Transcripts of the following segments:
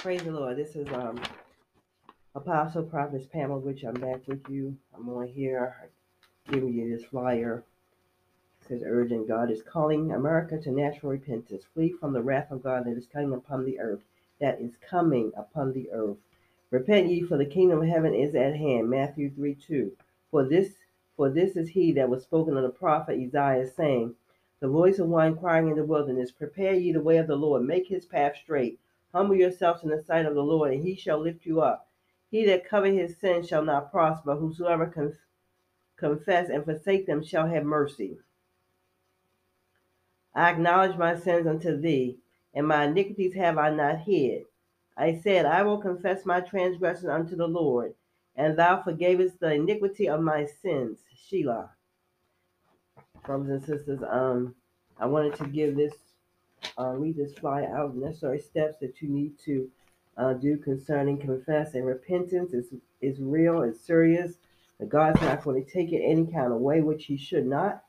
Praise the Lord. This is um Apostle Prophet Pamela, which I'm back with you. I'm on here giving you this flyer. It says urgent God is calling America to national repentance. Flee from the wrath of God that is coming upon the earth. That is coming upon the earth. Repent ye, for the kingdom of heaven is at hand. Matthew 3 2. For this for this is he that was spoken of the prophet Isaiah, saying, The voice of one crying in the wilderness, Prepare ye the way of the Lord, make his path straight. Humble yourselves in the sight of the Lord, and he shall lift you up. He that cover his sins shall not prosper. Whosoever conf- confess and forsake them shall have mercy. I acknowledge my sins unto thee, and my iniquities have I not hid. I said, I will confess my transgression unto the Lord, and thou forgavest the iniquity of my sins. Selah. Brothers and sisters, um, I wanted to give this, uh, this fly out necessary steps that you need to uh, do concerning confess and repentance is is real, it's serious. God's not going to take it any kind of way, which He should not.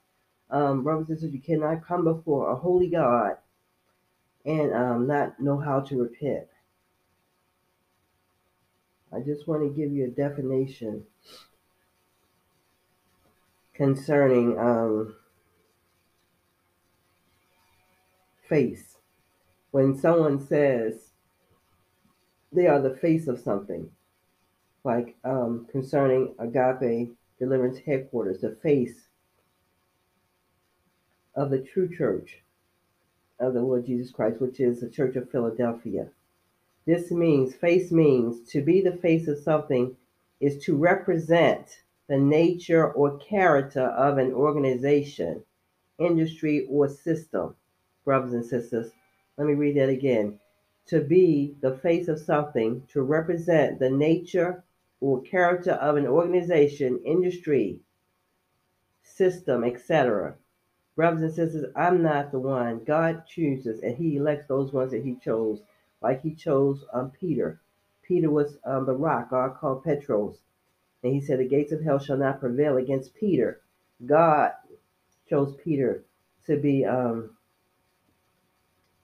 Um, brothers and sisters, you cannot come before a holy God and um, not know how to repent. I just want to give you a definition concerning um, face. When someone says they are the face of something, like um, concerning Agape Deliverance Headquarters, the face of the true church of the Lord Jesus Christ, which is the Church of Philadelphia. This means, face means to be the face of something is to represent the nature or character of an organization, industry, or system. Brothers and sisters, let me read that again. To be the face of something, to represent the nature or character of an organization, industry, system, etc. Brothers and sisters, I'm not the one. God chooses and He elects those ones that He chose, like He chose um, Peter. Peter was um, the rock God called Petros. And He said, The gates of hell shall not prevail against Peter. God chose Peter to be um,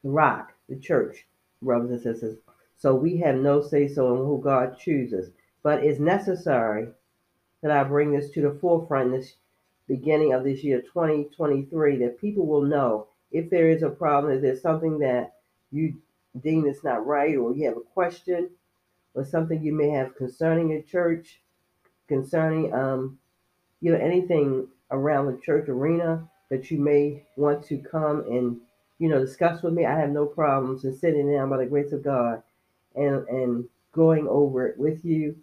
the rock, the church, brothers and sisters. So we have no say so in who God chooses. But it's necessary that I bring this to the forefront this beginning of this year 2023 that people will know if there is a problem, if there's something that you deem is not right, or you have a question, or something you may have concerning your church, concerning um, you know anything around the church arena that you may want to come and you know discuss with me. I have no problems in sitting down by the grace of God and and going over it with you.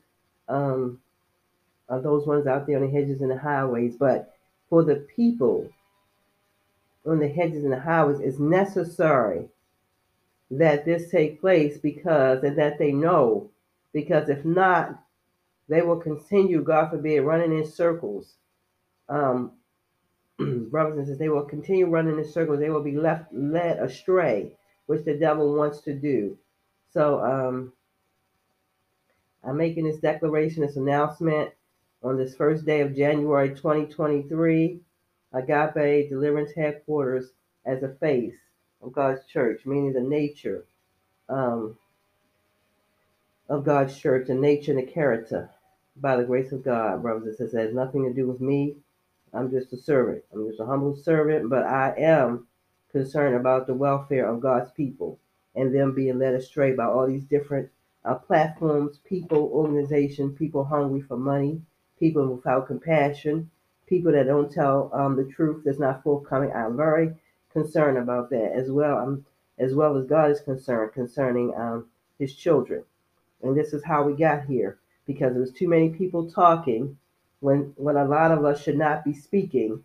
Um, are those ones out there on the hedges and the highways, but for the people on the hedges and the highways, it's necessary that this take place because and that they know because if not, they will continue, God forbid, running in circles. Um, brothers and sisters, they will continue running in circles. They will be left led astray, which the devil wants to do. So um, I'm making this declaration, this announcement on this first day of January 2023. Agape Deliverance Headquarters as a face of God's church, meaning the nature um, of God's church, the nature and the character by the grace of God, brothers and sisters. It has nothing to do with me. I'm just a servant. I'm just a humble servant, but I am concerned about the welfare of God's people and them being led astray by all these different uh, platforms, people, organizations, people hungry for money, people without compassion, people that don't tell um, the truth that's not forthcoming. I'm very concerned about that as well. I'm, as well as God is concerned concerning um, His children, and this is how we got here because there was too many people talking when when a lot of us should not be speaking.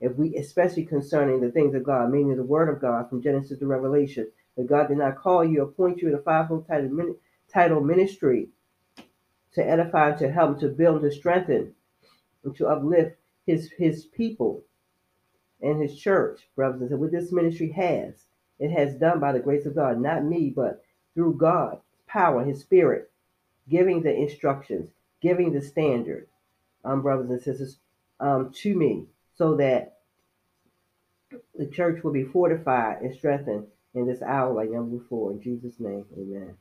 If we, especially concerning the things of God, meaning the Word of God from Genesis to Revelation, that God did not call you, appoint you in a fivefold title, title ministry to edify, to help, to build, to strengthen, and to uplift his his people and his church, brothers and sisters. What this ministry has, it has done by the grace of God, not me, but through God's power, His Spirit, giving the instructions, giving the standard, um, brothers and sisters, um, to me, so that the church will be fortified and strengthened in this hour like never before. In Jesus' name, Amen.